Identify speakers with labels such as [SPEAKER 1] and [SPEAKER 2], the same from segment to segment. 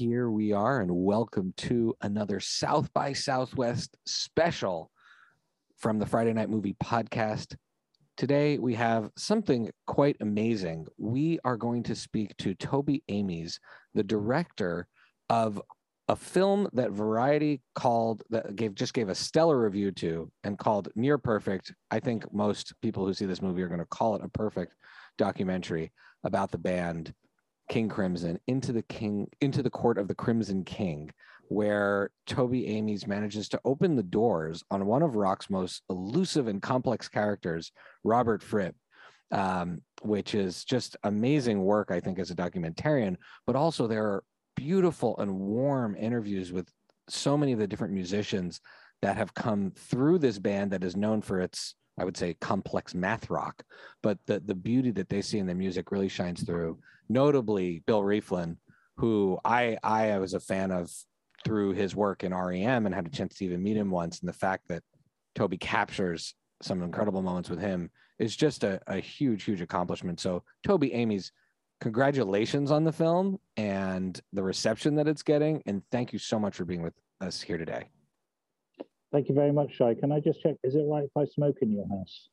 [SPEAKER 1] here we are, and welcome to another South by Southwest special from the Friday Night Movie Podcast. Today, we have something quite amazing. We are going to speak to Toby Amies, the director of a film that Variety called that gave just gave a stellar review to and called Near Perfect. I think most people who see this movie are going to call it a perfect documentary about the band King Crimson into the king into the court of the Crimson King, where Toby Amies manages to open the doors on one of rock's most elusive and complex characters, Robert Fripp, um, which is just amazing work, I think, as a documentarian. But also there are beautiful and warm interviews with so many of the different musicians that have come through this band that is known for its I would say complex math rock, but the the beauty that they see in the music really shines through. Notably, Bill Rieflin, who I I was a fan of through his work in REM and had a chance to even meet him once, and the fact that Toby captures some incredible moments with him is just a, a huge huge accomplishment. So Toby Amies congratulations on the film and the reception that it's getting, and thank you so much for being with us here today.
[SPEAKER 2] Thank you very much, Shai. Can I just check? Is it right if I smoke in your house?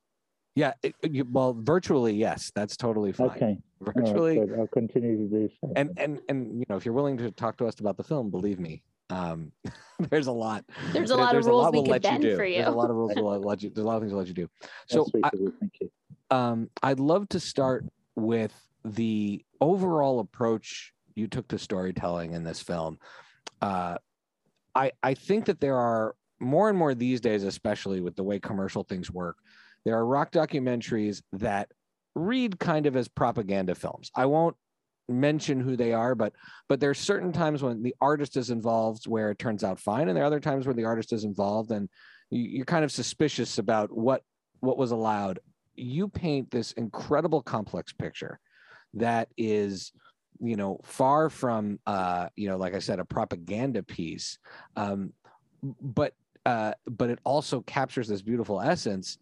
[SPEAKER 1] Yeah, it, you, well, virtually, yes, that's totally fine.
[SPEAKER 2] Okay,
[SPEAKER 1] virtually,
[SPEAKER 2] right, I'll continue to do so.
[SPEAKER 1] And and and you know, if you're willing to talk to us about the film, believe me, um, there's a lot.
[SPEAKER 3] There's a lot
[SPEAKER 1] there's
[SPEAKER 3] of rules
[SPEAKER 1] lot
[SPEAKER 3] we
[SPEAKER 1] we'll
[SPEAKER 3] can
[SPEAKER 1] let
[SPEAKER 3] bend
[SPEAKER 1] you do.
[SPEAKER 3] for you.
[SPEAKER 1] There's a lot of rules we'll let you. There's a lot of things we'll let you do. So, I,
[SPEAKER 2] thank you.
[SPEAKER 1] Um, I'd love to start with the overall approach you took to storytelling in this film. Uh, I I think that there are more and more these days, especially with the way commercial things work, there are rock documentaries that read kind of as propaganda films. I won't mention who they are, but but there's certain times when the artist is involved where it turns out fine, and there are other times where the artist is involved and you're kind of suspicious about what what was allowed. You paint this incredible complex picture that is you know far from uh you know like i said a propaganda piece um but uh, but it also captures this beautiful essence.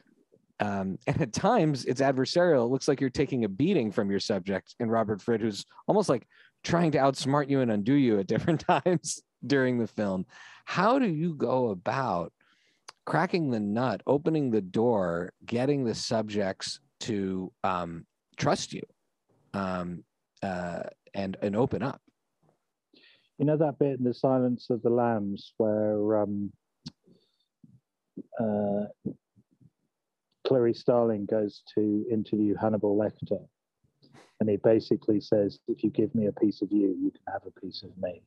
[SPEAKER 1] Um, and at times it's adversarial. It looks like you're taking a beating from your subject in Robert Fripp, who's almost like trying to outsmart you and undo you at different times during the film. How do you go about cracking the nut, opening the door, getting the subjects to um, trust you um, uh, and and open up?
[SPEAKER 2] You know that bit in the Silence of the Lambs where um, uh, Clarice Starling goes to interview Hannibal Lecter, and he basically says, "If you give me a piece of you, you can have a piece of me."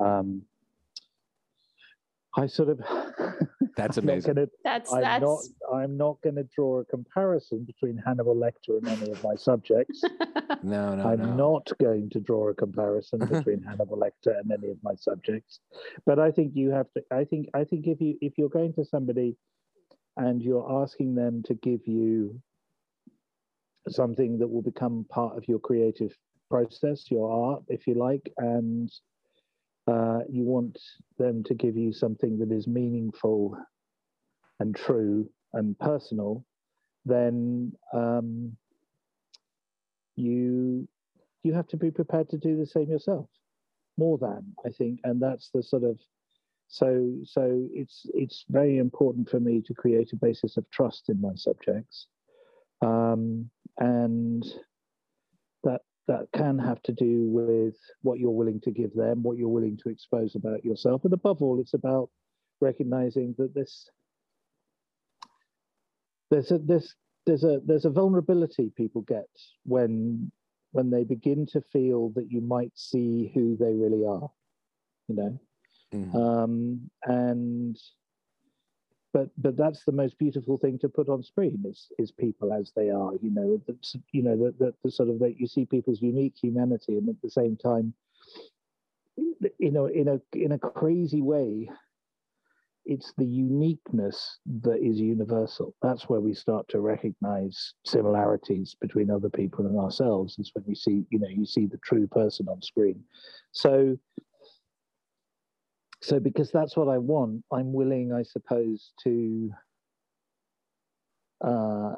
[SPEAKER 2] Um, I sort of.
[SPEAKER 1] That's amazing.
[SPEAKER 3] Gonna, that's
[SPEAKER 2] I'm
[SPEAKER 3] that's.
[SPEAKER 2] not. I'm not going to draw a comparison between Hannibal Lecter and any of my subjects.
[SPEAKER 1] no, no,
[SPEAKER 2] I'm
[SPEAKER 1] no.
[SPEAKER 2] not going to draw a comparison between Hannibal Lecter and any of my subjects. But I think you have to. I think. I think if you if you're going to somebody, and you're asking them to give you something that will become part of your creative process, your art, if you like, and uh, you want them to give you something that is meaningful and true and personal, then um, you you have to be prepared to do the same yourself. More than I think, and that's the sort of so so it's it's very important for me to create a basis of trust in my subjects, um, and that that can have to do with what you're willing to give them, what you're willing to expose about yourself. And above all, it's about recognizing that this there's a this there's a there's a vulnerability people get when when they begin to feel that you might see who they really are, you know. Mm-hmm. Um, and but but that's the most beautiful thing to put on screen is is people as they are you know you know that the, the sort of that you see people's unique humanity and at the same time you know in a in a crazy way it's the uniqueness that is universal. That's where we start to recognize similarities between other people and ourselves is when you see you know you see the true person on screen. So so because that's what I want, I'm willing, I suppose, to uh,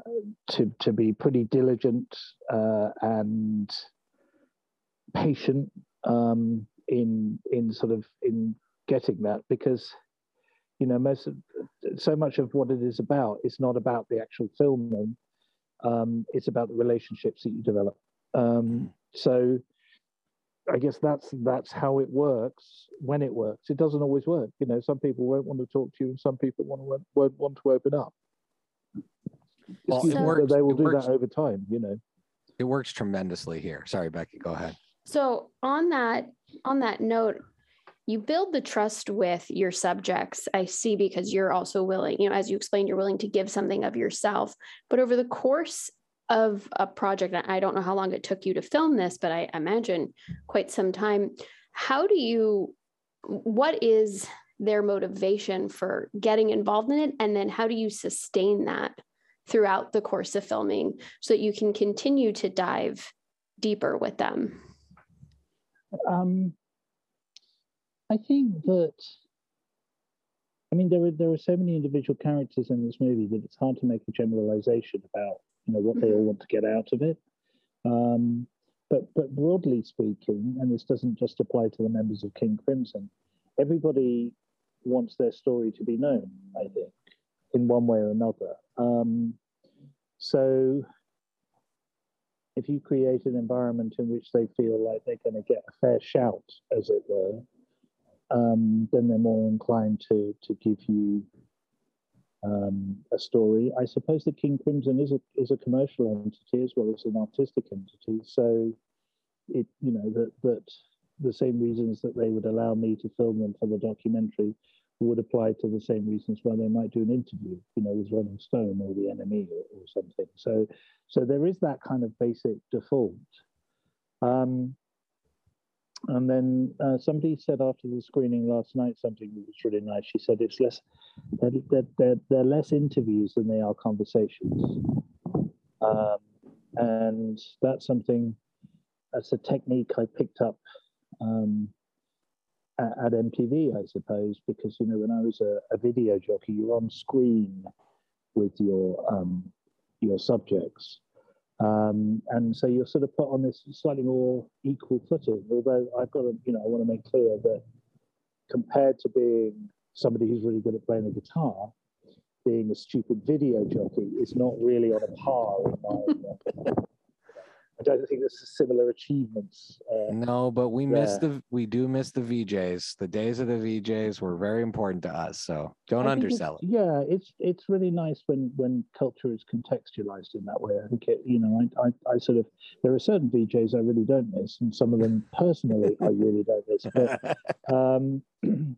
[SPEAKER 2] to to be pretty diligent uh, and patient um, in in sort of in getting that because you know most of, so much of what it is about is not about the actual filming um, it's about the relationships that you develop. Um, so i guess that's that's how it works when it works. It doesn't always work. You know some people won't want to talk to you and some people want to won't want to open up. Well, so, works, they will do works, that over time you know.
[SPEAKER 1] It works tremendously here. Sorry becky go ahead.
[SPEAKER 3] So on that on that note you build the trust with your subjects i see because you're also willing you know as you explained you're willing to give something of yourself. But over the course of a project i don't know how long it took you to film this but i imagine quite some time. How do you what is their motivation for getting involved in it? And then how do you sustain that throughout the course of filming so that you can continue to dive deeper with them?
[SPEAKER 2] Um, I think that I mean there are there are so many individual characters in this movie that it's hard to make a generalization about you know what they all want to get out of it. Um, but but broadly speaking, and this doesn't just apply to the members of King Crimson, everybody wants their story to be known. I think in one way or another. Um, so if you create an environment in which they feel like they're going to get a fair shout, as it were, um, then they're more inclined to to give you um, a story. I suppose that King Crimson is a is a commercial entity as well as an artistic entity. So it you know that that the same reasons that they would allow me to film them for the documentary would apply to the same reasons why they might do an interview, you know, with Rolling Stone or the NME or, or something. So so there is that kind of basic default. Um, and then uh, somebody said after the screening last night something that was really nice. She said it's less, they're, they're, they're, less interviews than they are conversations. Um, and that's something, that's a technique I picked up um, at, at, MTV, I suppose, because, you know, when I was a, a video jockey, you're on screen with your, um, your subjects. Um, and so you're sort of put on this slightly more equal footing. Although I've got to, you know, I want to make clear that compared to being somebody who's really good at playing the guitar, being a stupid video jockey is not really on a par in my I don't think there's similar achievements.
[SPEAKER 1] Uh, no, but we there. miss the we do miss the VJs. The days of the VJs were very important to us. So don't undersell
[SPEAKER 2] it. Yeah, it's it's really nice when when culture is contextualized in that way. I think it, you know, I, I, I sort of there are certain VJs I really don't miss, and some of them personally I really don't miss. But um,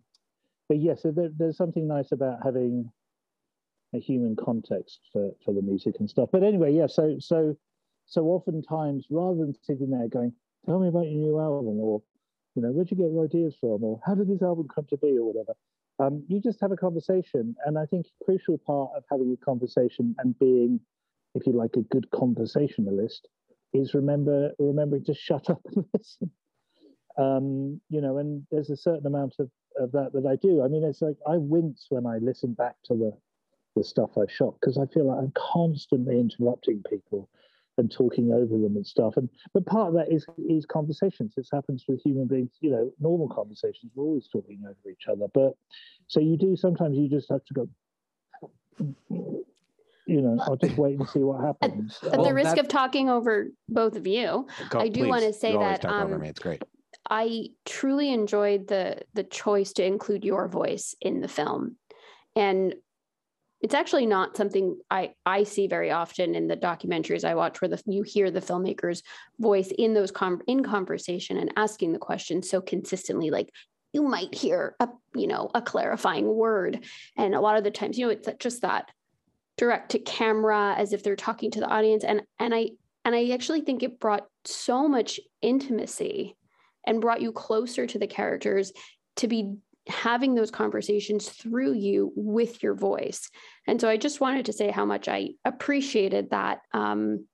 [SPEAKER 2] but yeah, so there, there's something nice about having a human context for for the music and stuff. But anyway, yeah. So so so oftentimes, rather than sitting there going, "Tell me about your new album," or you know, where'd you get your ideas from, or how did this album come to be, or whatever, um, you just have a conversation. And I think a crucial part of having a conversation and being, if you like, a good conversationalist is remember remembering to shut up and listen. Um, you know, and there's a certain amount of, of that that I do. I mean, it's like I wince when I listen back to the the stuff I shot because I feel like I'm constantly interrupting people and talking over them and stuff. And but part of that is is conversations. This happens with human beings. You know, normal conversations. We're always talking over each other. But so you do sometimes. You just have to go. You know, I'll just wait and see what happens.
[SPEAKER 3] At, at well, the risk of talking over both of you, go, I do want to say that
[SPEAKER 1] um, it's great.
[SPEAKER 3] I truly enjoyed the the choice to include your voice in the film. And it's actually not something I, I see very often in the documentaries I watch where the, you hear the filmmaker's voice in those com- in conversation and asking the question so consistently like you might hear a you know a clarifying word. And a lot of the times you know it's just that direct to camera as if they're talking to the audience. And and I and I actually think it brought so much intimacy and brought you closer to the characters to be having those conversations through you with your voice. And so I just wanted to say how much I appreciated that um,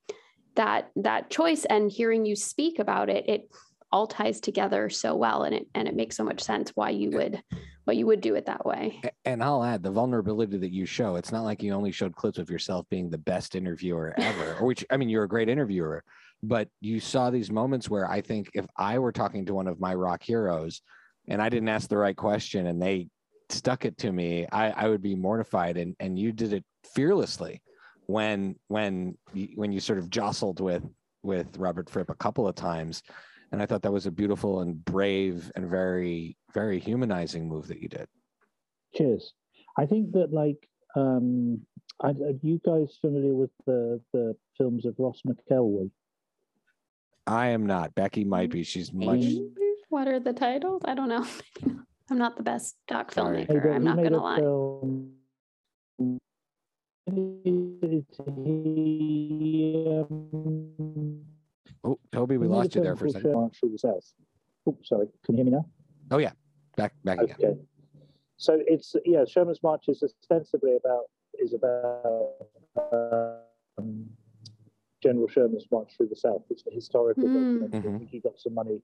[SPEAKER 3] that that choice and hearing you speak about it. It all ties together so well, and it and it makes so much sense why you would why you would do it that way.
[SPEAKER 1] And I'll add the vulnerability that you show. It's not like you only showed clips of yourself being the best interviewer ever, or which I mean, you're a great interviewer, but you saw these moments where I think if I were talking to one of my rock heroes and I didn't ask the right question and they stuck it to me, I, I would be mortified. And and you did it fearlessly when when when you sort of jostled with with Robert Fripp a couple of times. And I thought that was a beautiful and brave and very, very humanizing move that you did.
[SPEAKER 2] Cheers. I think that like um are you guys familiar with the the films of Ross McElwee?
[SPEAKER 1] I am not. Becky might be. She's much.
[SPEAKER 3] What are the titles? I don't know. I'm not the best doc Sorry. filmmaker. I'm not gonna lie. Film...
[SPEAKER 1] Oh, Toby, we lost you there for a second.
[SPEAKER 2] Oh, sorry. Can you hear me now?
[SPEAKER 1] Oh yeah, back back
[SPEAKER 2] okay.
[SPEAKER 1] again.
[SPEAKER 2] So it's yeah, Sherman's March is ostensibly about is about um, General Sherman's march through the South. It's a historical mm. document. Mm-hmm. I think he got some money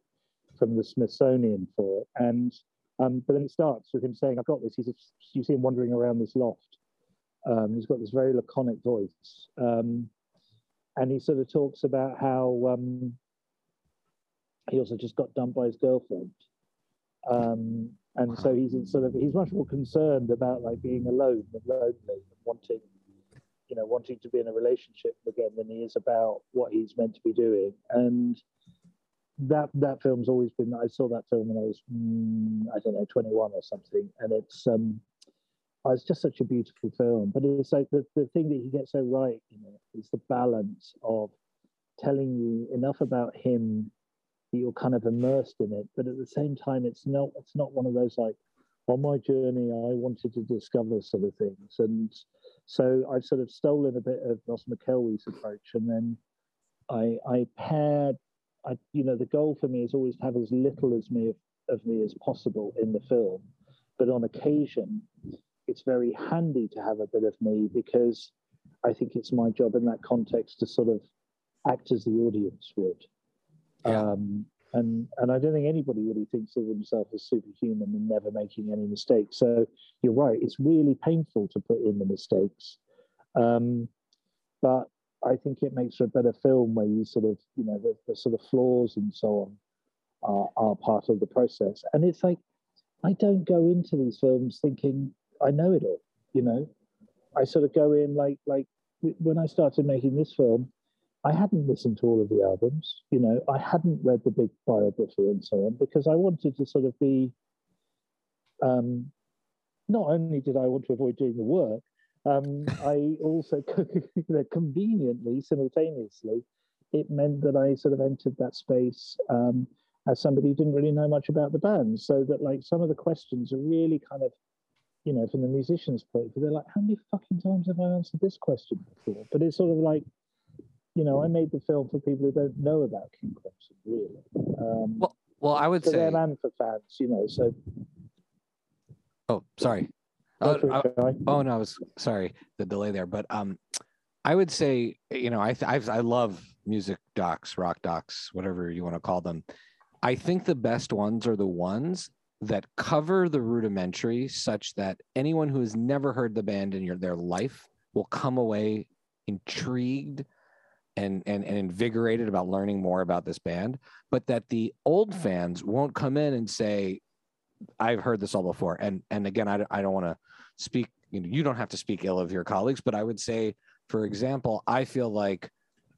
[SPEAKER 2] from the Smithsonian for it, and um, but then it starts with him saying, "I've got this." He's a, you see him wandering around this loft. Um, he's got this very laconic voice, um, and he sort of talks about how um, he also just got dumped by his girlfriend. Um, and so he's sort of he's much more concerned about like being alone and lonely and wanting you know wanting to be in a relationship again than he is about what he's meant to be doing and that that film's always been i saw that film when i was mm, i don't know 21 or something and it's um oh, it's just such a beautiful film but it's like the, the thing that he gets so right you know is the balance of telling you enough about him that you're kind of immersed in it but at the same time it's not it's not one of those like on my journey i wanted to discover sort of things and so i've sort of stolen a bit of ross mcelwee's approach and then i i paired i you know the goal for me is always to have as little as me of, of me as possible in the film but on occasion it's very handy to have a bit of me because i think it's my job in that context to sort of act as the audience would yeah. Um, and and I don't think anybody really thinks of themselves as superhuman and never making any mistakes. So you're right; it's really painful to put in the mistakes, um, but I think it makes for a better film where you sort of you know the, the sort of flaws and so on are, are part of the process. And it's like I don't go into these films thinking I know it all. You know, I sort of go in like like when I started making this film, I hadn't listened to all of the albums. You know, I hadn't read the big biography and so on because I wanted to sort of be. Um, not only did I want to avoid doing the work, um, I also, you know, conveniently, simultaneously, it meant that I sort of entered that space um, as somebody who didn't really know much about the band. So that, like, some of the questions are really kind of, you know, from the musician's point of view, they're like, how many fucking times have I answered this question before? But it's sort of like, you know, I made the film for people who don't know about King Crimson, really. Um,
[SPEAKER 1] well, well, I would
[SPEAKER 2] for
[SPEAKER 1] say
[SPEAKER 2] them and for fans, you know. So,
[SPEAKER 1] oh, sorry. Oh, I, oh no, I was sorry the delay there, but um, I would say you know I i I love music docs, rock docs, whatever you want to call them. I think the best ones are the ones that cover the rudimentary, such that anyone who has never heard the band in your, their life will come away intrigued and, and and invigorated about learning more about this band, but that the old fans won't come in and say, "I've heard this all before." And and again, I, I don't want to speak. You know, you don't have to speak ill of your colleagues, but I would say, for example, I feel like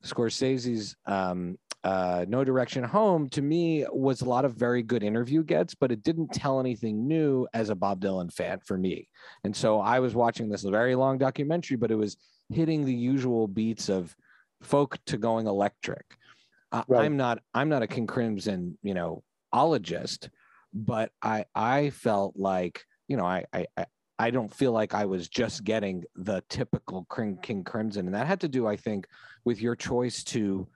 [SPEAKER 1] Scorsese's um, uh, No Direction Home to me was a lot of very good interview gets, but it didn't tell anything new as a Bob Dylan fan for me. And so I was watching this very long documentary, but it was hitting the usual beats of folk to going electric. right. I'm not I'm not a King Crimson, you know, ologist, but I I felt like, you know, I I I don't feel like I was just getting the typical King Crimson, and that had to do, I think, with your choice to,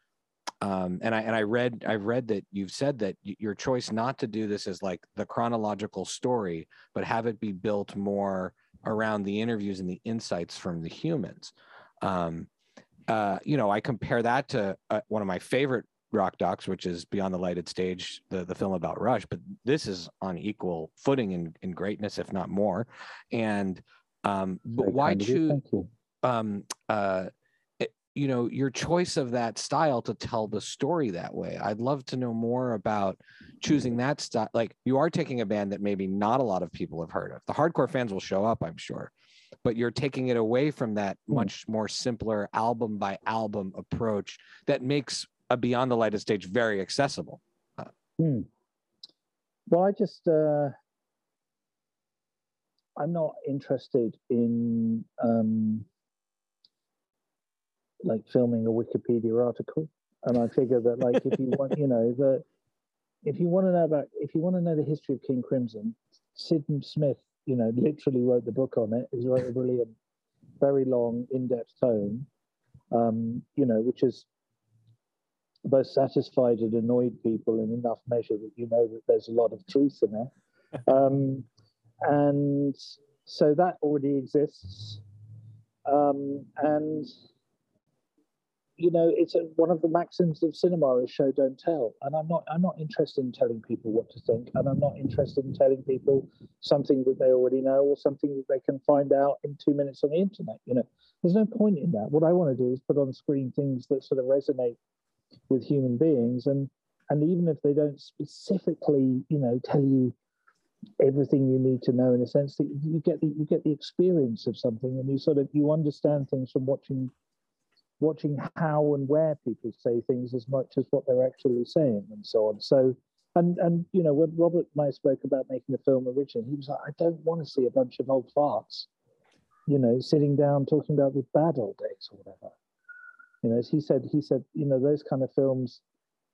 [SPEAKER 1] um, and I and I read I've read that you've said that your choice not to do this is like the chronological story, but have it be built more around the interviews and the insights from the humans. Um, uh, you know, I compare that to uh, one of my favorite rock docs, which is Beyond the Lighted Stage, the, the film about Rush, but this is on equal footing in, in greatness, if not more. And um, but why choose? Um, uh, it, you know your choice of that style to tell the story that way i'd love to know more about choosing that style like you are taking a band that maybe not a lot of people have heard of the hardcore fans will show up i'm sure but you're taking it away from that hmm. much more simpler album by album approach that makes a beyond the lighted stage very accessible
[SPEAKER 2] hmm. well i just uh i'm not interested in um like filming a Wikipedia article. And I figure that like if you want, you know, that if you want to know about if you want to know the history of King Crimson, Sid Smith, you know, literally wrote the book on it. He wrote a brilliant, very long, in-depth tome, um, you know, which is both satisfied and annoyed people in enough measure that you know that there's a lot of truth in it. Um, and so that already exists. Um, and you know, it's a, one of the maxims of cinema is show don't tell. And I'm not I'm not interested in telling people what to think, and I'm not interested in telling people something that they already know or something that they can find out in two minutes on the internet. You know, there's no point in that. What I want to do is put on screen things that sort of resonate with human beings, and and even if they don't specifically, you know, tell you everything you need to know in a sense that you get the you get the experience of something and you sort of you understand things from watching watching how and where people say things as much as what they're actually saying and so on. So, and and you know, when Robert and I spoke about making the film originally, he was like, I don't want to see a bunch of old farts, you know, sitting down talking about the bad old days or whatever. You know, as he said, he said, you know, those kind of films,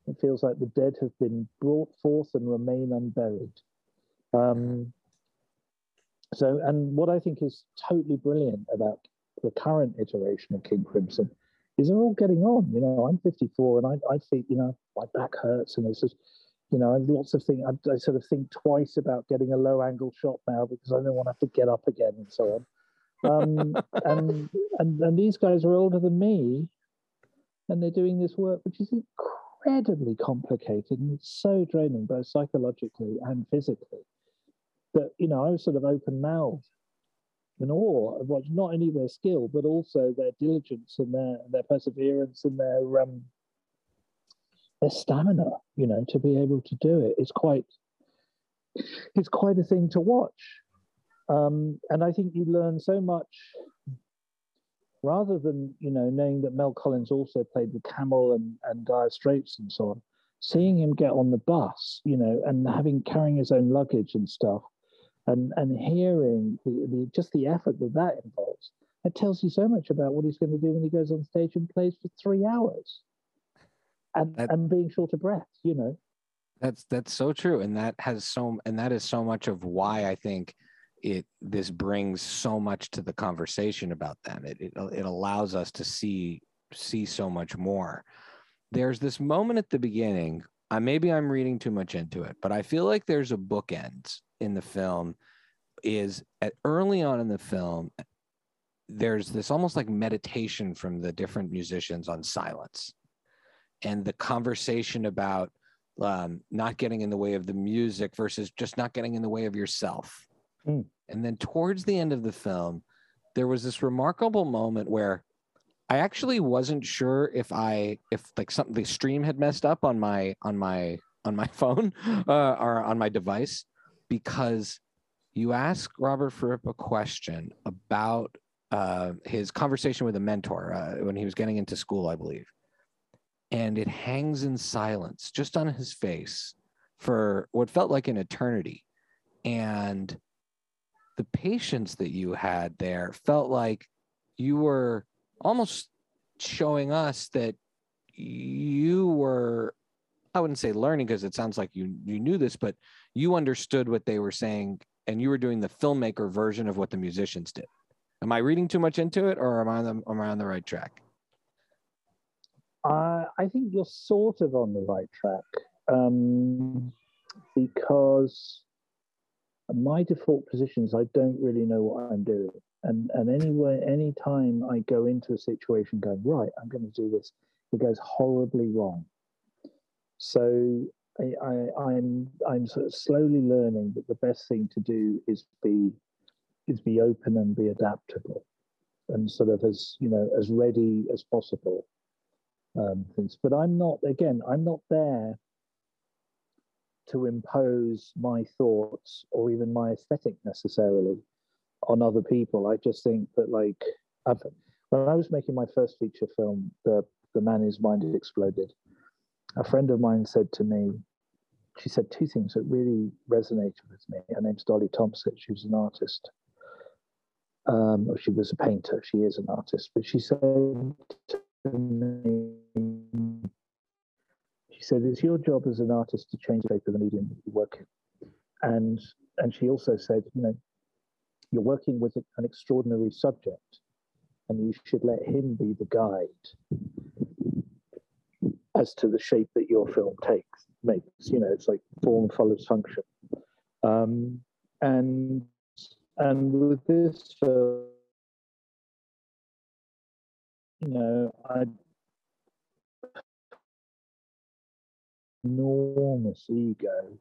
[SPEAKER 2] it feels like the dead have been brought forth and remain unburied. Um, so, and what I think is totally brilliant about the current iteration of King Crimson is they're all getting on. You know, I'm 54 and I, I think, you know, my back hurts and it's just, you know, lots of things. I, I, sort of think twice about getting a low angle shot now because I don't want to have to get up again and so on. Um, and, and, and these guys are older than me and they're doing this work, which is incredibly complicated and it's so draining, both psychologically and physically. That, you know, I was sort of open mouthed in awe of what not only their skill but also their diligence and their their perseverance and their um, their stamina. You know, to be able to do it is quite it's quite a thing to watch. Um, and I think you learn so much rather than you know knowing that Mel Collins also played with Camel and and Dire Straits and so on. Seeing him get on the bus, you know, and having carrying his own luggage and stuff, and and hearing the, the just the effort that that involves it tells you so much about what he's going to do when he goes on stage and plays for three hours and that, and being short of breath you know
[SPEAKER 1] that's that's so true and that has so and that is so much of why i think it this brings so much to the conversation about them. It, it, it allows us to see see so much more. There's this moment at the beginning I maybe i'm reading too much into it but i feel like there's a bookend in the film is at early on in the film there's this almost like meditation from the different musicians on silence. And the conversation about um, not getting in the way of the music versus just not getting in the way of yourself mm. and then towards the end of the film there was this remarkable moment where i actually wasn't sure if i if like something the stream had messed up on my on my on my phone uh, or on my device because you ask Robert Fripp a question about uh, his conversation with a mentor uh, when he was getting into school, I believe. And it hangs in silence just on his face for what felt like an eternity. And the patience that you had there felt like you were almost showing us that you were I wouldn't say learning because it sounds like you you knew this, but you understood what they were saying and you were doing the filmmaker version of what the musicians did. Am I reading too much into it or am I on the, am I on the right track?
[SPEAKER 2] Uh, I think you're sort of on the right track um, because my default position is I don't really know what I'm doing. And, and anyway, any time I go into a situation going, right, I'm going to do this, it goes horribly wrong. So I, I, I'm I'm sort of slowly learning that the best thing to do is be is be open and be adaptable. and sort of as you know as ready as possible um, things. But I'm not again. I'm not there to impose my thoughts or even my aesthetic necessarily on other people. I just think that like I've, when I was making my first feature film, the the man whose mind had exploded, a friend of mine said to me, she said two things that really resonated with me. Her name's Dolly Thompson. She was an artist. Um, she was a painter. She is an artist. But she said to me, she said, it's your job as an artist to change the shape of the medium that you work in. And, and she also said, you know, you're working with an extraordinary subject and you should let him be the guide as to the shape that your film takes makes. You know, it's like form follows function. Um, and and with this film, you know, I enormous ego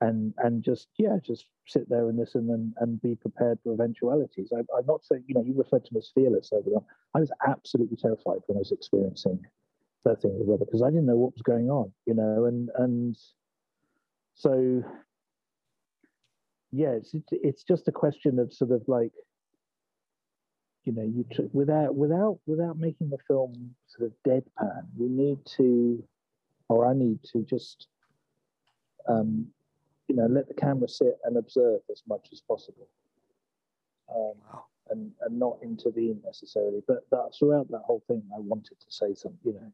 [SPEAKER 2] and and just yeah just sit there and listen and, and be prepared for eventualities. I, am not saying you know you referred to me as fearless over there i was absolutely terrified when i was experiencing that thing with Robert because I didn't know what was going on, you know, and and so yeah, it's it's just a question of sort of like you know you without without without making the film sort of deadpan, we need to, or I need to just um, you know let the camera sit and observe as much as possible. Um, wow. And, and not intervene necessarily, but that throughout that whole thing, I wanted to say something, you know,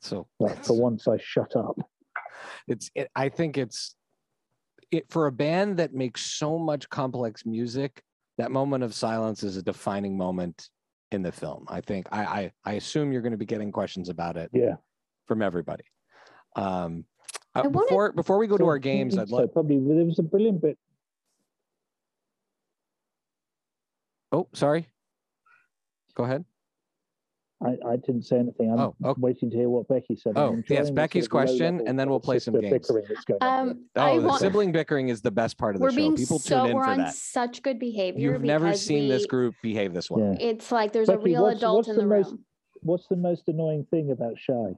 [SPEAKER 1] so
[SPEAKER 2] for once, I shut up.
[SPEAKER 1] It's. It, I think it's it for a band that makes so much complex music. That moment of silence is a defining moment in the film. I think. I I, I assume you're going to be getting questions about it.
[SPEAKER 2] Yeah.
[SPEAKER 1] From everybody. Um, uh, before before we go so, to our games, I'd like
[SPEAKER 2] probably there was a brilliant bit.
[SPEAKER 1] Oh, sorry. Go ahead.
[SPEAKER 2] I, I didn't say anything. I'm oh, okay. waiting to hear what Becky said.
[SPEAKER 1] Oh, yes, Becky's question, and then we'll play some games. Um, oh, the want... sibling bickering is the best part of the
[SPEAKER 3] we're
[SPEAKER 1] show.
[SPEAKER 3] Being
[SPEAKER 1] People
[SPEAKER 3] so,
[SPEAKER 1] tune in
[SPEAKER 3] we're
[SPEAKER 1] for
[SPEAKER 3] on
[SPEAKER 1] that.
[SPEAKER 3] Such good behavior.
[SPEAKER 1] You've never seen
[SPEAKER 3] we...
[SPEAKER 1] this group behave this way.
[SPEAKER 3] Yeah. It's like there's Becky, a real what's, adult what's in the, the
[SPEAKER 2] most,
[SPEAKER 3] room.
[SPEAKER 2] What's the most annoying thing about Shy?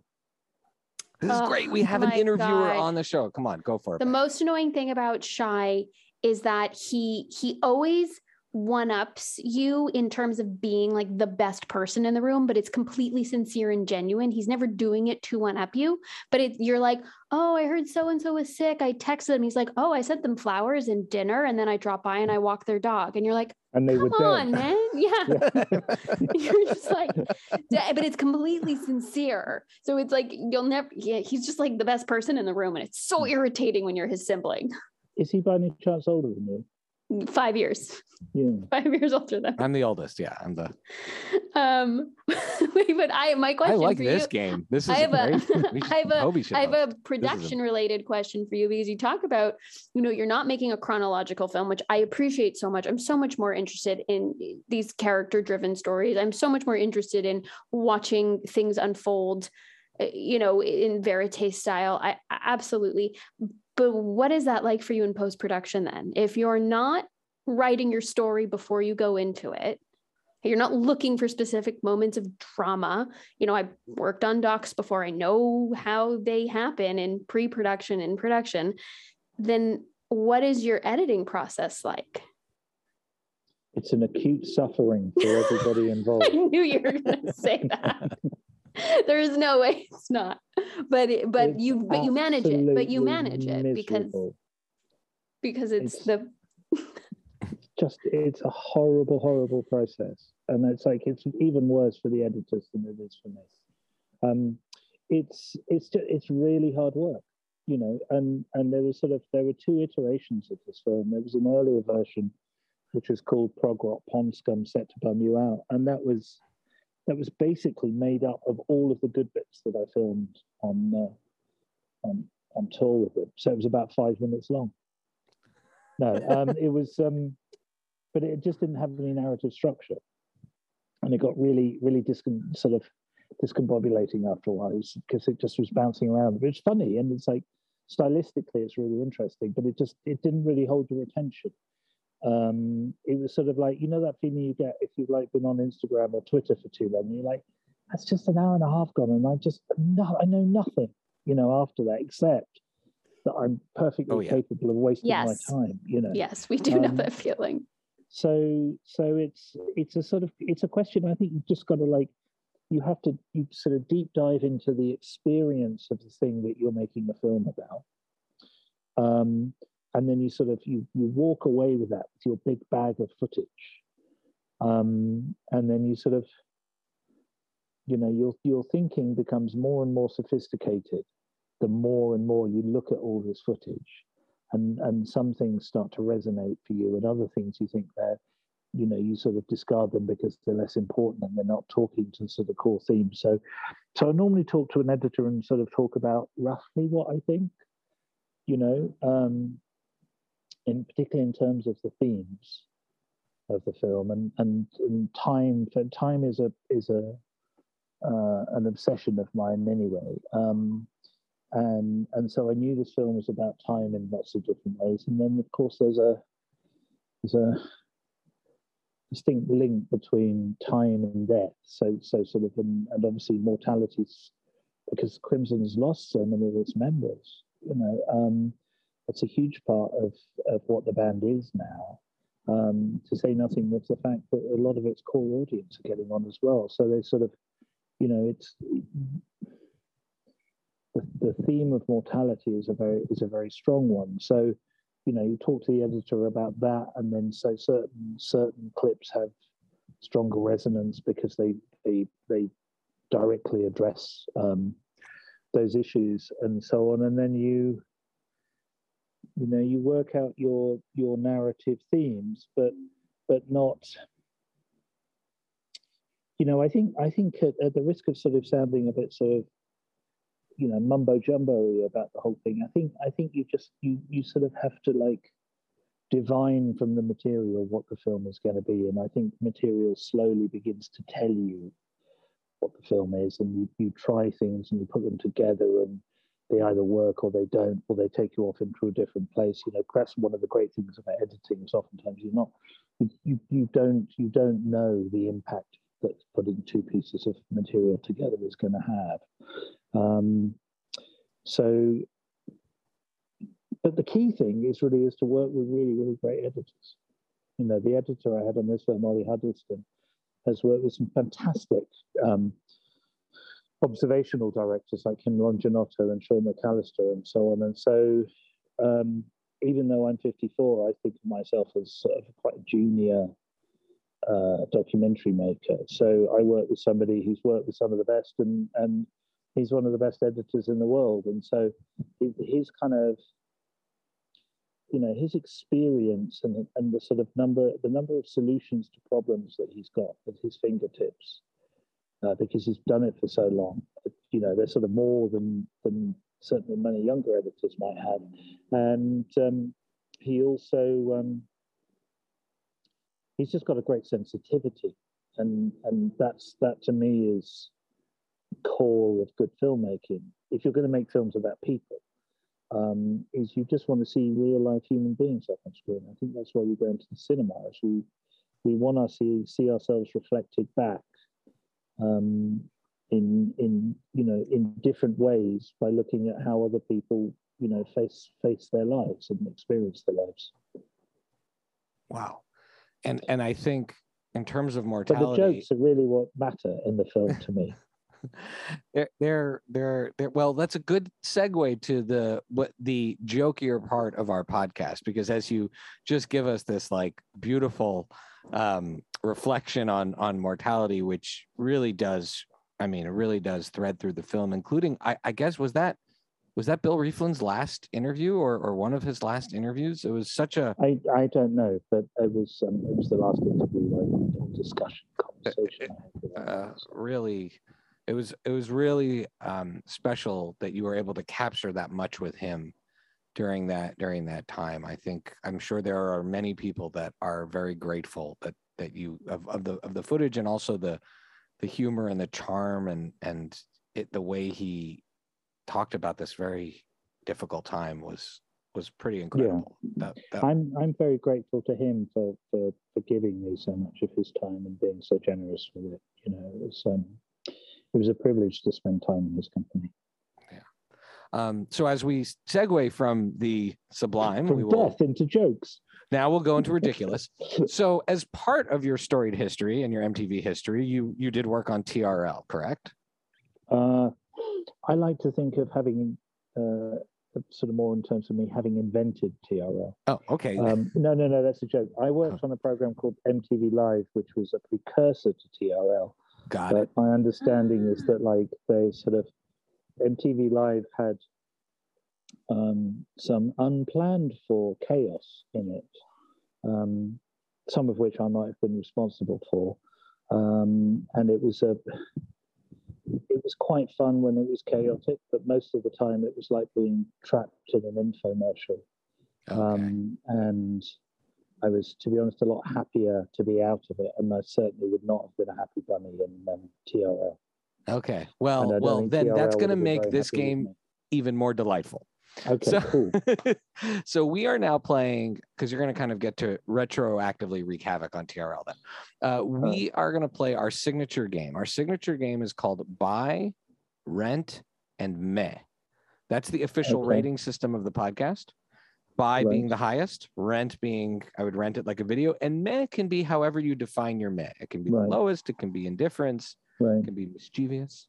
[SPEAKER 1] This is oh, great. We have an interviewer God. on the show. Come on, go for it.
[SPEAKER 3] The most annoying thing about Shy is that he he always one ups you in terms of being like the best person in the room, but it's completely sincere and genuine. He's never doing it to one up you, but it, you're like, oh, I heard so and so was sick. I texted him. He's like, oh, I sent them flowers and dinner, and then I drop by and I walk their dog, and you're like, and they come on, man, yeah. you're just like, but it's completely sincere. So it's like you'll never. Yeah, he's just like the best person in the room, and it's so hmm. irritating when you're his sibling.
[SPEAKER 2] Is he by any chance older than you?
[SPEAKER 3] Five years.
[SPEAKER 2] Yeah.
[SPEAKER 3] Five years older than.
[SPEAKER 1] I'm the oldest. Yeah, I'm the.
[SPEAKER 3] Um, but I my question. I
[SPEAKER 1] like
[SPEAKER 3] for
[SPEAKER 1] this
[SPEAKER 3] you,
[SPEAKER 1] game. This is I have
[SPEAKER 3] a, I have a, I have a production related question for you because you talk about, you know, you're not making a chronological film, which I appreciate so much. I'm so much more interested in these character driven stories. I'm so much more interested in watching things unfold eh, you know in verite style i absolutely but what is that like for you in post production then? If you're not writing your story before you go into it, you're not looking for specific moments of drama. You know, I've worked on docs before, I know how they happen in pre production and production. Then what is your editing process like?
[SPEAKER 2] It's an acute suffering for everybody involved.
[SPEAKER 3] I knew you were going to say that. there is no way it's not. But it, but it's you but you manage it but you manage it because because it's, it's the
[SPEAKER 2] just it's a horrible horrible process. And it's like it's even worse for the editors than it is for me. Um it's it's just, it's really hard work you know and and there was sort of there were two iterations of this film. There was an earlier version which was called prog rock pond scum set to bum you out. And that was that was basically made up of all of the good bits that I filmed on uh, on, on tour with them. So it was about five minutes long. No, um, it was, um, but it just didn't have any narrative structure, and it got really, really discon- sort of discombobulating after a while because it just was bouncing around. But it's funny, and it's like stylistically, it's really interesting, but it just it didn't really hold your attention. Um, it was sort of like you know that feeling you get if you've like been on Instagram or Twitter for too long. You're like, that's just an hour and a half gone, and I just no, I know nothing, you know, after that except that I'm perfectly oh, yeah. capable of wasting yes. my time. You know.
[SPEAKER 3] Yes, we do um, know that feeling.
[SPEAKER 2] So, so it's it's a sort of it's a question. I think you've just got to like you have to you sort of deep dive into the experience of the thing that you're making a film about. Um, and then you sort of you you walk away with that with your big bag of footage. Um, and then you sort of you know your your thinking becomes more and more sophisticated the more and more you look at all this footage. And and some things start to resonate for you and other things you think they're you know you sort of discard them because they're less important and they're not talking to sort of core themes. So so i normally talk to an editor and sort of talk about roughly what i think you know um in particularly in terms of the themes of the film and and, and time time is a is a uh, an obsession of mine anyway. Um, and and so I knew this film was about time in lots of different ways. And then of course there's a there's a distinct link between time and death. So so sort of and, and obviously mortality because Crimson's lost so many of its members you know um, that's a huge part of, of what the band is now. Um, to say nothing of the fact that a lot of its core audience are getting on as well. So they sort of, you know, it's the, the theme of mortality is a very is a very strong one. So, you know, you talk to the editor about that, and then so certain certain clips have stronger resonance because they they they directly address um, those issues and so on, and then you you know you work out your your narrative themes but but not you know i think i think at, at, the risk of sort of sounding a bit sort of you know mumbo jumbo about the whole thing i think i think you just you you sort of have to like divine from the material what the film is going to be. And i think material slowly begins to tell you what the film is and you, you try things and you put them together and they either work or they don't, or they take you off into a different place. You know, that's one of the great things about editing is oftentimes you're not, you, you don't, you don't know the impact that putting two pieces of material together is going to have. Um, so, but the key thing is really is to work with really, really great editors. You know, the editor I had on this film, Ollie Huddleston, has worked with some fantastic um, observational directors like Kim Longinotto and Sean McAllister and so on. And so, um, even though I'm 54, I think of myself as sort of quite a junior uh, documentary maker. So I work with somebody who's worked with some of the best, and and he's one of the best editors in the world. And so his kind of you know his experience and and the sort of number the number of solutions to problems that he's got at his fingertips uh, because he's done it for so long. You know, there's sort of more than than certainly many younger editors might have, and um, he also um, he's just got a great sensitivity, and and that's that to me is core of good filmmaking. If you're going to make films about people, um, is you just want to see real life human beings up on screen. I think that's why we go into the cinema. We we want to see see ourselves reflected back um, in in you know in different ways by looking at how other people you know face face their lives and experience their lives.
[SPEAKER 1] Wow, and and I think in terms of mortality,
[SPEAKER 2] but the jokes are really what matter in the film to me.
[SPEAKER 1] they're, they're they're they're well that's a good segue to the what the jokier part of our podcast because as you just give us this like beautiful um, reflection on on mortality, which really does. I mean, it really does thread through the film, including. I, I guess was that was that Bill Rieflin's last interview or, or one of his last interviews? It was such a.
[SPEAKER 2] I, I don't know, but it was um, it was the last interview, like discussion conversation.
[SPEAKER 1] Uh, really, it was it was really um, special that you were able to capture that much with him during that during that time. I think I'm sure there are many people that are very grateful that that you of, of the of the footage and also the the humor and the charm and and it the way he talked about this very difficult time was was pretty incredible. Yeah. That,
[SPEAKER 2] that... I'm I'm very grateful to him for, for for giving me so much of his time and being so generous with it. You know, it was um, it was a privilege to spend time in his company.
[SPEAKER 1] Yeah. Um, so as we segue from the sublime,
[SPEAKER 2] from
[SPEAKER 1] we
[SPEAKER 2] will... death into jokes.
[SPEAKER 1] Now we'll go into ridiculous. so, as part of your storied history and your MTV history, you you did work on TRL, correct?
[SPEAKER 2] Uh, I like to think of having uh, sort of more in terms of me having invented TRL.
[SPEAKER 1] Oh, okay.
[SPEAKER 2] Um, no, no, no, that's a joke. I worked on a program called MTV Live, which was a precursor to TRL.
[SPEAKER 1] Got
[SPEAKER 2] but
[SPEAKER 1] it.
[SPEAKER 2] My understanding is that like they sort of MTV Live had um, some unplanned for chaos in it, um, some of which I might have been responsible for. Um, and it was a, it was quite fun when it was chaotic, but most of the time it was like being trapped in an infomercial. Okay. Um, and I was, to be honest, a lot happier to be out of it, and I certainly would not have been a happy bunny in um, TRL.
[SPEAKER 1] Okay, well, well, then TRL that's going to make this game even more delightful.
[SPEAKER 2] Okay, so, cool.
[SPEAKER 1] so we are now playing because you're going to kind of get to retroactively wreak havoc on TRL. Then uh, we are going to play our signature game. Our signature game is called Buy, Rent, and Meh. That's the official okay. rating system of the podcast. Buy right. being the highest, rent being I would rent it like a video, and meh can be however you define your meh. It can be right. the lowest, it can be indifference, right. it can be mischievous.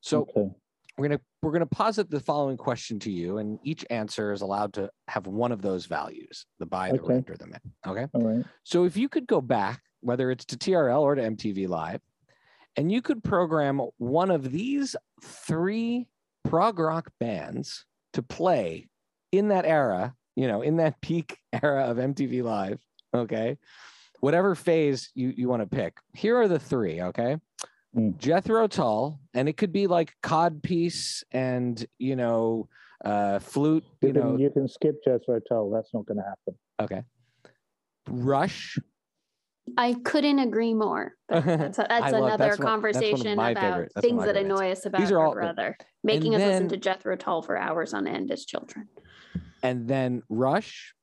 [SPEAKER 1] So okay we're going to we're to posit the following question to you and each answer is allowed to have one of those values the buy the okay. rent or the mint okay
[SPEAKER 2] all right
[SPEAKER 1] so if you could go back whether it's to trl or to mtv live and you could program one of these three prog rock bands to play in that era you know in that peak era of mtv live okay whatever phase you, you want to pick here are the three okay mm. Jethro Tull, and it could be like codpiece and you know uh, flute. You,
[SPEAKER 2] you
[SPEAKER 1] can, know,
[SPEAKER 2] you can skip Jethro Tull. That's not going to happen.
[SPEAKER 1] Okay. Rush.
[SPEAKER 3] I couldn't agree more. that's, that's another that's conversation one, about things that annoy us about These are all, brother. Making us then, listen to Jethro Tull for hours on end as children.
[SPEAKER 1] And then Rush,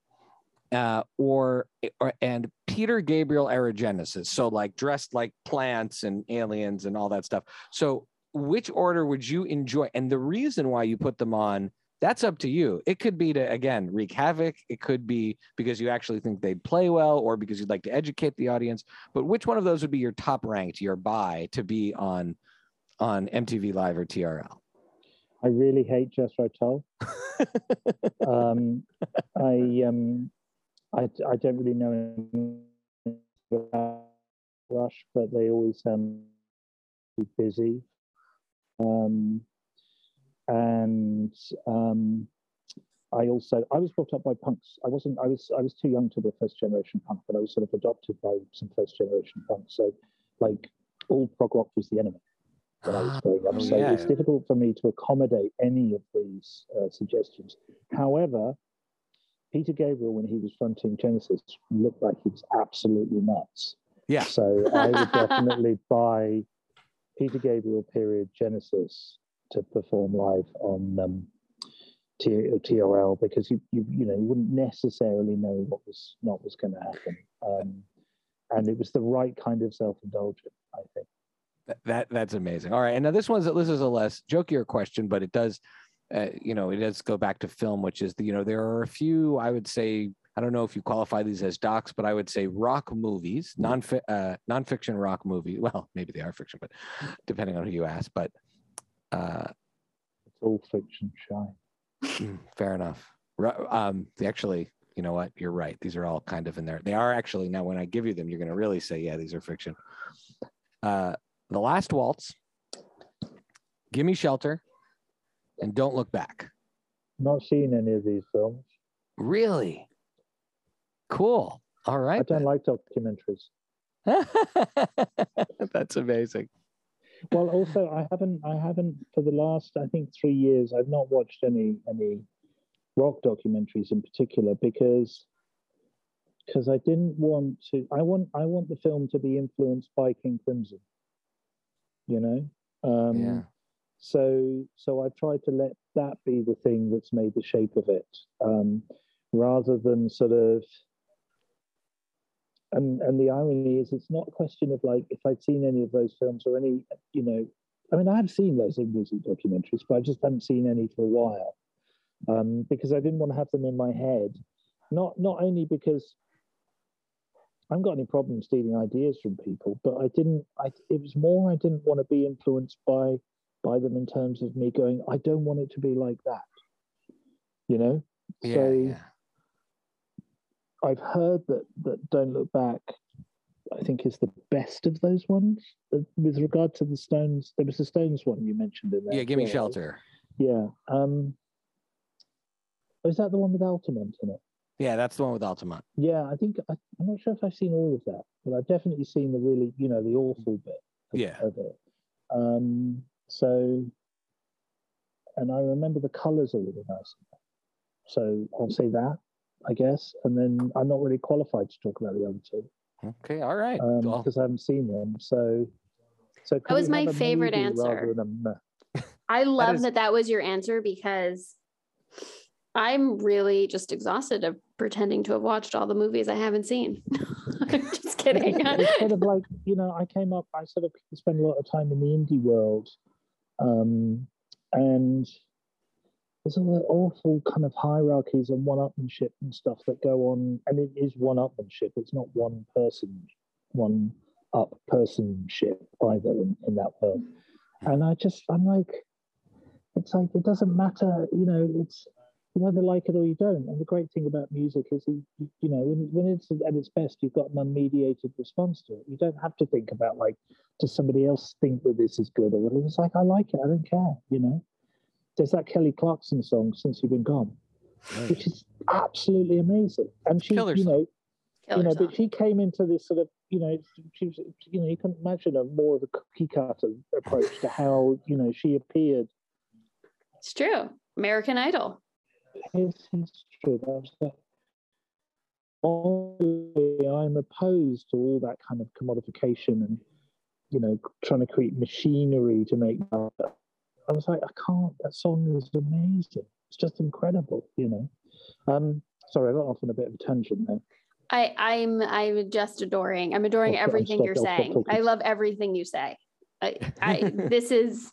[SPEAKER 1] uh, or, or and Peter Gabriel era Genesis. So like dressed like plants and aliens and all that stuff. So which order would you enjoy? And the reason why you put them on, that's up to you. It could be to again wreak havoc. It could be because you actually think they'd play well, or because you'd like to educate the audience. But which one of those would be your top ranked, your buy to be on on MTV Live or TRL?
[SPEAKER 2] I really hate Jethro Tull. um, I um, I, I don't really know about Rush, but they always um busy. Um, and um, I also I was brought up by punks. I wasn't I was I was too young to be a first generation punk, but I was sort of adopted by some first generation punks. So like all prog rock was the enemy when I was growing up. Oh, so yeah. it's difficult for me to accommodate any of these uh, suggestions. However, Peter Gabriel, when he was fronting Genesis, looked like he was absolutely nuts.
[SPEAKER 1] Yeah.
[SPEAKER 2] So I would definitely buy Peter Gabriel period Genesis to perform live on um, T- TRL because you, you you know you wouldn't necessarily know what was not was going to happen, um, and it was the right kind of self indulgence, I think.
[SPEAKER 1] That, that that's amazing. All right, and now this one's this is a less jokier question, but it does uh, you know, it does go back to film, which is the, you know, there are a few, I would say, I don't know if you qualify these as docs, but I would say rock movies, non uh, nonfiction rock movie. Well, maybe they are fiction, but depending on who you ask. But uh,
[SPEAKER 2] it's all fiction, Shai.
[SPEAKER 1] Mm, fair enough. Um, actually, you know what? You're right. These are all kind of in there. They are actually now. When I give you them, you're going to really say, yeah, these are fiction. Uh, the Last Waltz, Gimme Shelter, and Don't Look Back.
[SPEAKER 2] Not seen any of these films.
[SPEAKER 1] Really? Cool. All right. I
[SPEAKER 2] don't then. like documentaries.
[SPEAKER 1] That's amazing.
[SPEAKER 2] Well, also, I haven't, I haven't for the last, I think, three years, I've not watched any any rock documentaries in particular because because I didn't want to. I want, I want the film to be influenced by King Crimson. You know. Um, yeah so so I've tried to let that be the thing that's made the shape of it, um, rather than sort of. And and the irony is, it's not a question of like if I'd seen any of those films or any, you know, I mean, I've seen those music documentaries, but I just haven't seen any for a while um, because I didn't want to have them in my head. Not not only because I haven't got any problem stealing ideas from people, but I didn't. I it was more I didn't want to be influenced by by them in terms of me going. I don't want it to be like that. You know.
[SPEAKER 1] Yeah,
[SPEAKER 2] so
[SPEAKER 1] yeah.
[SPEAKER 2] I've heard that that Don't Look Back. I think is the best of those ones. Uh, With regard to the Stones, there was the Stones one you mentioned in there.
[SPEAKER 1] Yeah, give me
[SPEAKER 2] well.
[SPEAKER 1] shelter.
[SPEAKER 2] Yeah. Um, is that the one with Altamont in it?
[SPEAKER 1] Yeah, that's the one with Altamont.
[SPEAKER 2] Yeah, I think I, I'm not sure if I've seen all of that, but I've definitely seen the really, you know, the awful bit of,
[SPEAKER 1] Yeah.
[SPEAKER 2] of it. Um, so, and I remember the colours are really nice. So I'll say that, I guess, and then I'm not really qualified to talk about the other two
[SPEAKER 1] Okay, all right. well,
[SPEAKER 2] because I haven't seen them. So, so could
[SPEAKER 3] was my favorite answer.
[SPEAKER 2] than a meh?
[SPEAKER 3] I love
[SPEAKER 1] is-
[SPEAKER 3] that that was your answer because I'm really just exhausted of pretending to have watched all the movies I haven't seen. I'm just kidding.
[SPEAKER 2] it's sort of like you know i came up i sort of spent a lot of time in the indie world um, and there's all the awful kind of hierarchies and one-upmanship and stuff that go on and it is one-upmanship it's not one person one up personship either in, in that world and i just i'm like it's like it doesn't matter you know it's you either like it or you don't. And the great thing about music is, you, you know, when, when it's at its best, you've got an unmediated response to it. You don't have to think about like, does somebody else think that this is good or whatever? It's like, I like it. I don't care. You know, there's that Kelly Clarkson song, "Since You've Been Gone," which is absolutely amazing. And she,
[SPEAKER 1] Killer
[SPEAKER 2] you know,
[SPEAKER 3] Killer
[SPEAKER 2] you know,
[SPEAKER 3] song.
[SPEAKER 2] but she came into this sort of, you know, she was, you know, you can imagine a more of a cookie cutter approach to how, you know, she appeared
[SPEAKER 3] It's true. American Idol.
[SPEAKER 2] his history. That's the only I'm opposed to all that kind of commodification and you know trying to create machinery to make. Art. I was like, I can't. That song is amazing. It's just incredible, you know. Um, sorry, I got off on a bit of a tangent there.
[SPEAKER 3] I, I'm I'm just adoring. I'm adoring
[SPEAKER 2] I'll
[SPEAKER 3] everything
[SPEAKER 2] I'll
[SPEAKER 3] you're
[SPEAKER 2] stop- I'll stop
[SPEAKER 3] saying. I love everything you say. I, I this is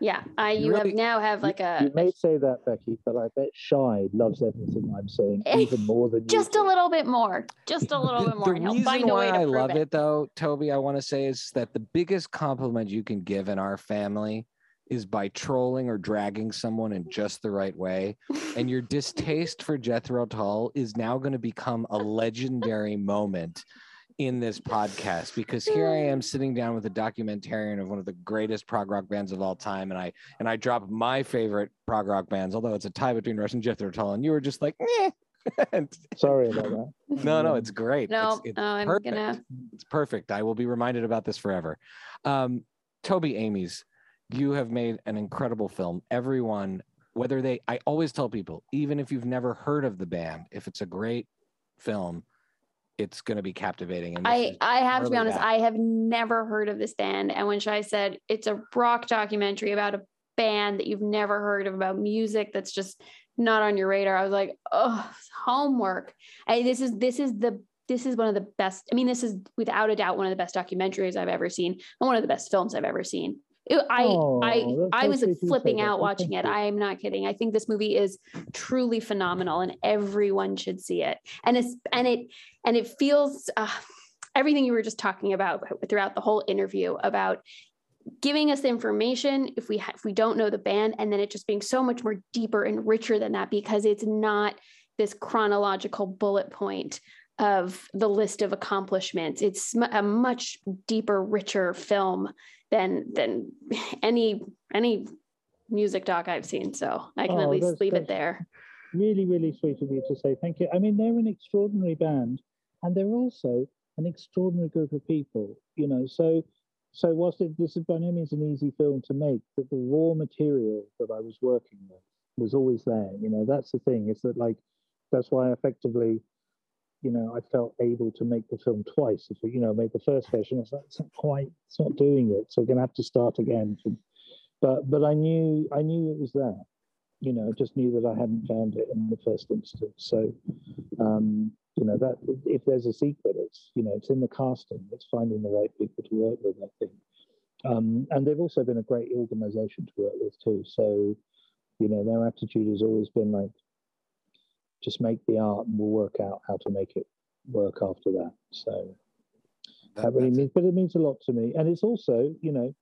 [SPEAKER 3] yeah. I
[SPEAKER 1] You
[SPEAKER 3] you
[SPEAKER 1] really-
[SPEAKER 3] have now have like a
[SPEAKER 2] you may say that, Becky, but I bet Shai loves everything I'm saying even more than you
[SPEAKER 3] just
[SPEAKER 2] do.
[SPEAKER 3] a little bit more. Just a little
[SPEAKER 1] the,
[SPEAKER 3] bit more.
[SPEAKER 1] the reason
[SPEAKER 3] find a
[SPEAKER 1] why
[SPEAKER 3] way to
[SPEAKER 1] I love
[SPEAKER 3] it.
[SPEAKER 1] it. though, Toby, I want to say is that the biggest compliment you can give in our family is by trolling or dragging someone in just the right way. And your distaste for Jethro Tull is now going to become a legendary moment in this podcast because here I am sitting down with a documentarian of one of the greatest prog rock bands of all time, and I and I drop my favorite prog rock bands, although it's a tie between Rush and Jethro Tull, and you were just like, eh. And-
[SPEAKER 2] Sorry about that.
[SPEAKER 1] no, no, it's great.
[SPEAKER 3] No,
[SPEAKER 1] it's, it's
[SPEAKER 3] no, I'm
[SPEAKER 1] perfect.
[SPEAKER 3] gonna
[SPEAKER 1] It's perfect. I will be reminded about this forever. Um, Toby Amies, you have made an incredible film. Everyone, whether they, I always tell people, even if you've never heard of the band, if it's a great film, it's going to be captivating. And
[SPEAKER 3] I, I have to be honest,
[SPEAKER 1] that.
[SPEAKER 3] I have never heard of this band. And when Shai said it's a rock documentary about a band that you've never heard of, about music that's just not on your radar, I was like, oh, homework. I, this is this is the this is one of the best. I mean, this is without a doubt one of the best documentaries I've ever seen, and one of the best films I've ever seen. It- I
[SPEAKER 2] Oh,
[SPEAKER 3] I I was
[SPEAKER 2] sweet of you to say
[SPEAKER 3] flipping out watching it. I am not kidding. I think this movie is truly phenomenal, and everyone should see it. And it's and it and it feels uh, everything you were just talking about throughout the whole interview about giving us information if we ha- if we don't know the band and then it just being so much more deeper and richer than that because it's not this chronological bullet point of the list of accomplishments it's a much deeper richer film than than any any music doc i've seen so i can oh, at
[SPEAKER 2] Oh,
[SPEAKER 3] least
[SPEAKER 2] that's-
[SPEAKER 3] leave it there
[SPEAKER 2] really, really sweet of you to say thank you. I mean, they're an extraordinary band, and they're also an extraordinary group of people. You know, so so whilst it, this is by no means an easy film to make, that the raw material that I was working with was always there. You know, that's the thing. Is that like that's why effectively. You know, I felt able to make the film twice. If we, you know, made the first version, I was like, it's not quite, it's not doing it. So we're gonna have to start again from but but I knew I knew it was there. You know, I just knew that I hadn't found it in the first instance. So, um, you know, that if there's a secret, it's you know, it's in the casting. It's finding the right people to work with. I think, um, and they've also been a great organization to work with too. So, you know, their attitude has always been like, just make the art, and we'll work out how to make it work after that. So. That, that really means, but it means a lot to me, and it's also, you know,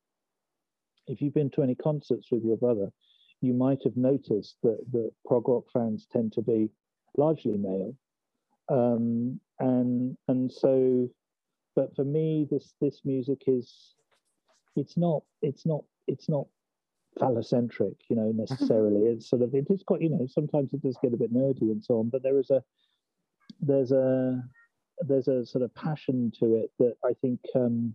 [SPEAKER 2] if you've been to any concerts with your brother, you might have noticed that the prog rock fans tend to be largely male, um, and and so, but for me, this this music is, it's not it's not it's not phallocentric, you know, necessarily. it's sort of it is quite, you know, sometimes it does get a bit nerdy and so on, but there is a there's a there's a sort of passion to it that I think um,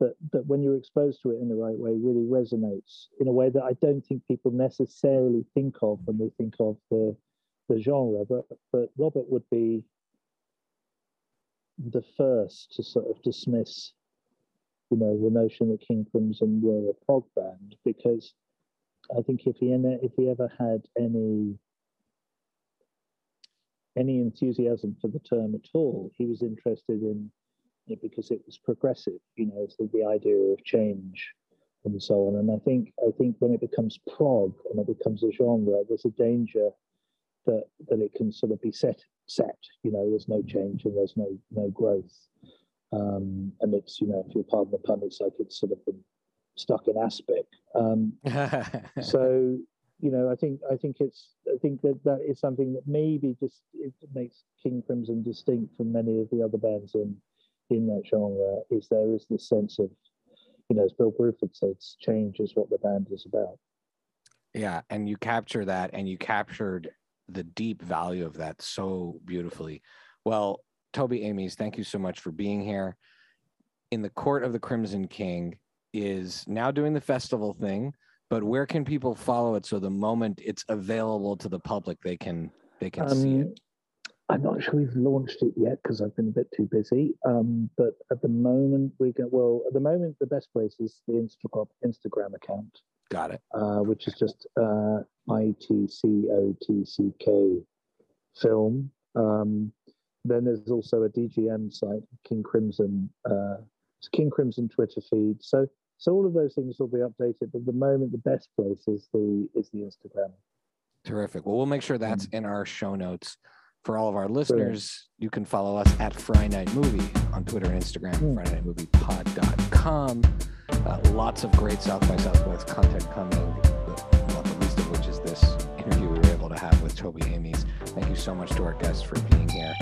[SPEAKER 2] that that when you're exposed to it in the right way really resonates in a way that I don't think people necessarily think of when they think of the the genre. But but Robert would be the first to sort of dismiss, you know, the notion that King Crimson were a prog band because I think if he if he ever had any any enthusiasm for the term at all, he was interested in because it was progressive, you know, so the idea of change and so on. And I think I think when it becomes prog and it becomes a genre, there's a danger that that it can sort of be set set. You know, there's no change and there's no no growth. Um, and it's you know, if you'll pardon the pun, it's like it's sort of been stuck in aspic. Um, so you know, I think I think it's I think that that is something that maybe just it makes King Crimson distinct from many of the other bands in in that genre is there is this sense of, you know, as Bill Bruford says, change is what the band is about.
[SPEAKER 1] Yeah, and you capture that, and you captured the deep value of that so beautifully. Well, Toby Amies, thank you so much for being here. In the Court of the Crimson King is now doing the festival thing, but where can people follow it so the moment it's available to the public they can they can um, see it?
[SPEAKER 2] I'm not sure we've launched it yet because I've been a bit too busy. Um, but at the moment, we get well. At the moment, the best place is the Instagram Instagram account.
[SPEAKER 1] Got it.
[SPEAKER 2] Uh, which is just uh, ITCOTCK film. Um, then there's also a DGM site, King Crimson. Uh, it's King Crimson Twitter feed. So so all of those things will be updated. But at the moment, the best place is the is the Instagram.
[SPEAKER 1] Terrific. Well, we'll make sure that's mm. in our show notes for all of our listeners, you can follow us at Friday Night Movie on Twitter and Instagram, mm. FridayNightMoviePod.com. Uh, lots of great South by Southwest content coming, not the least of which is this interview we were able to have with Toby Amies. Thank you so much to our guests for being here.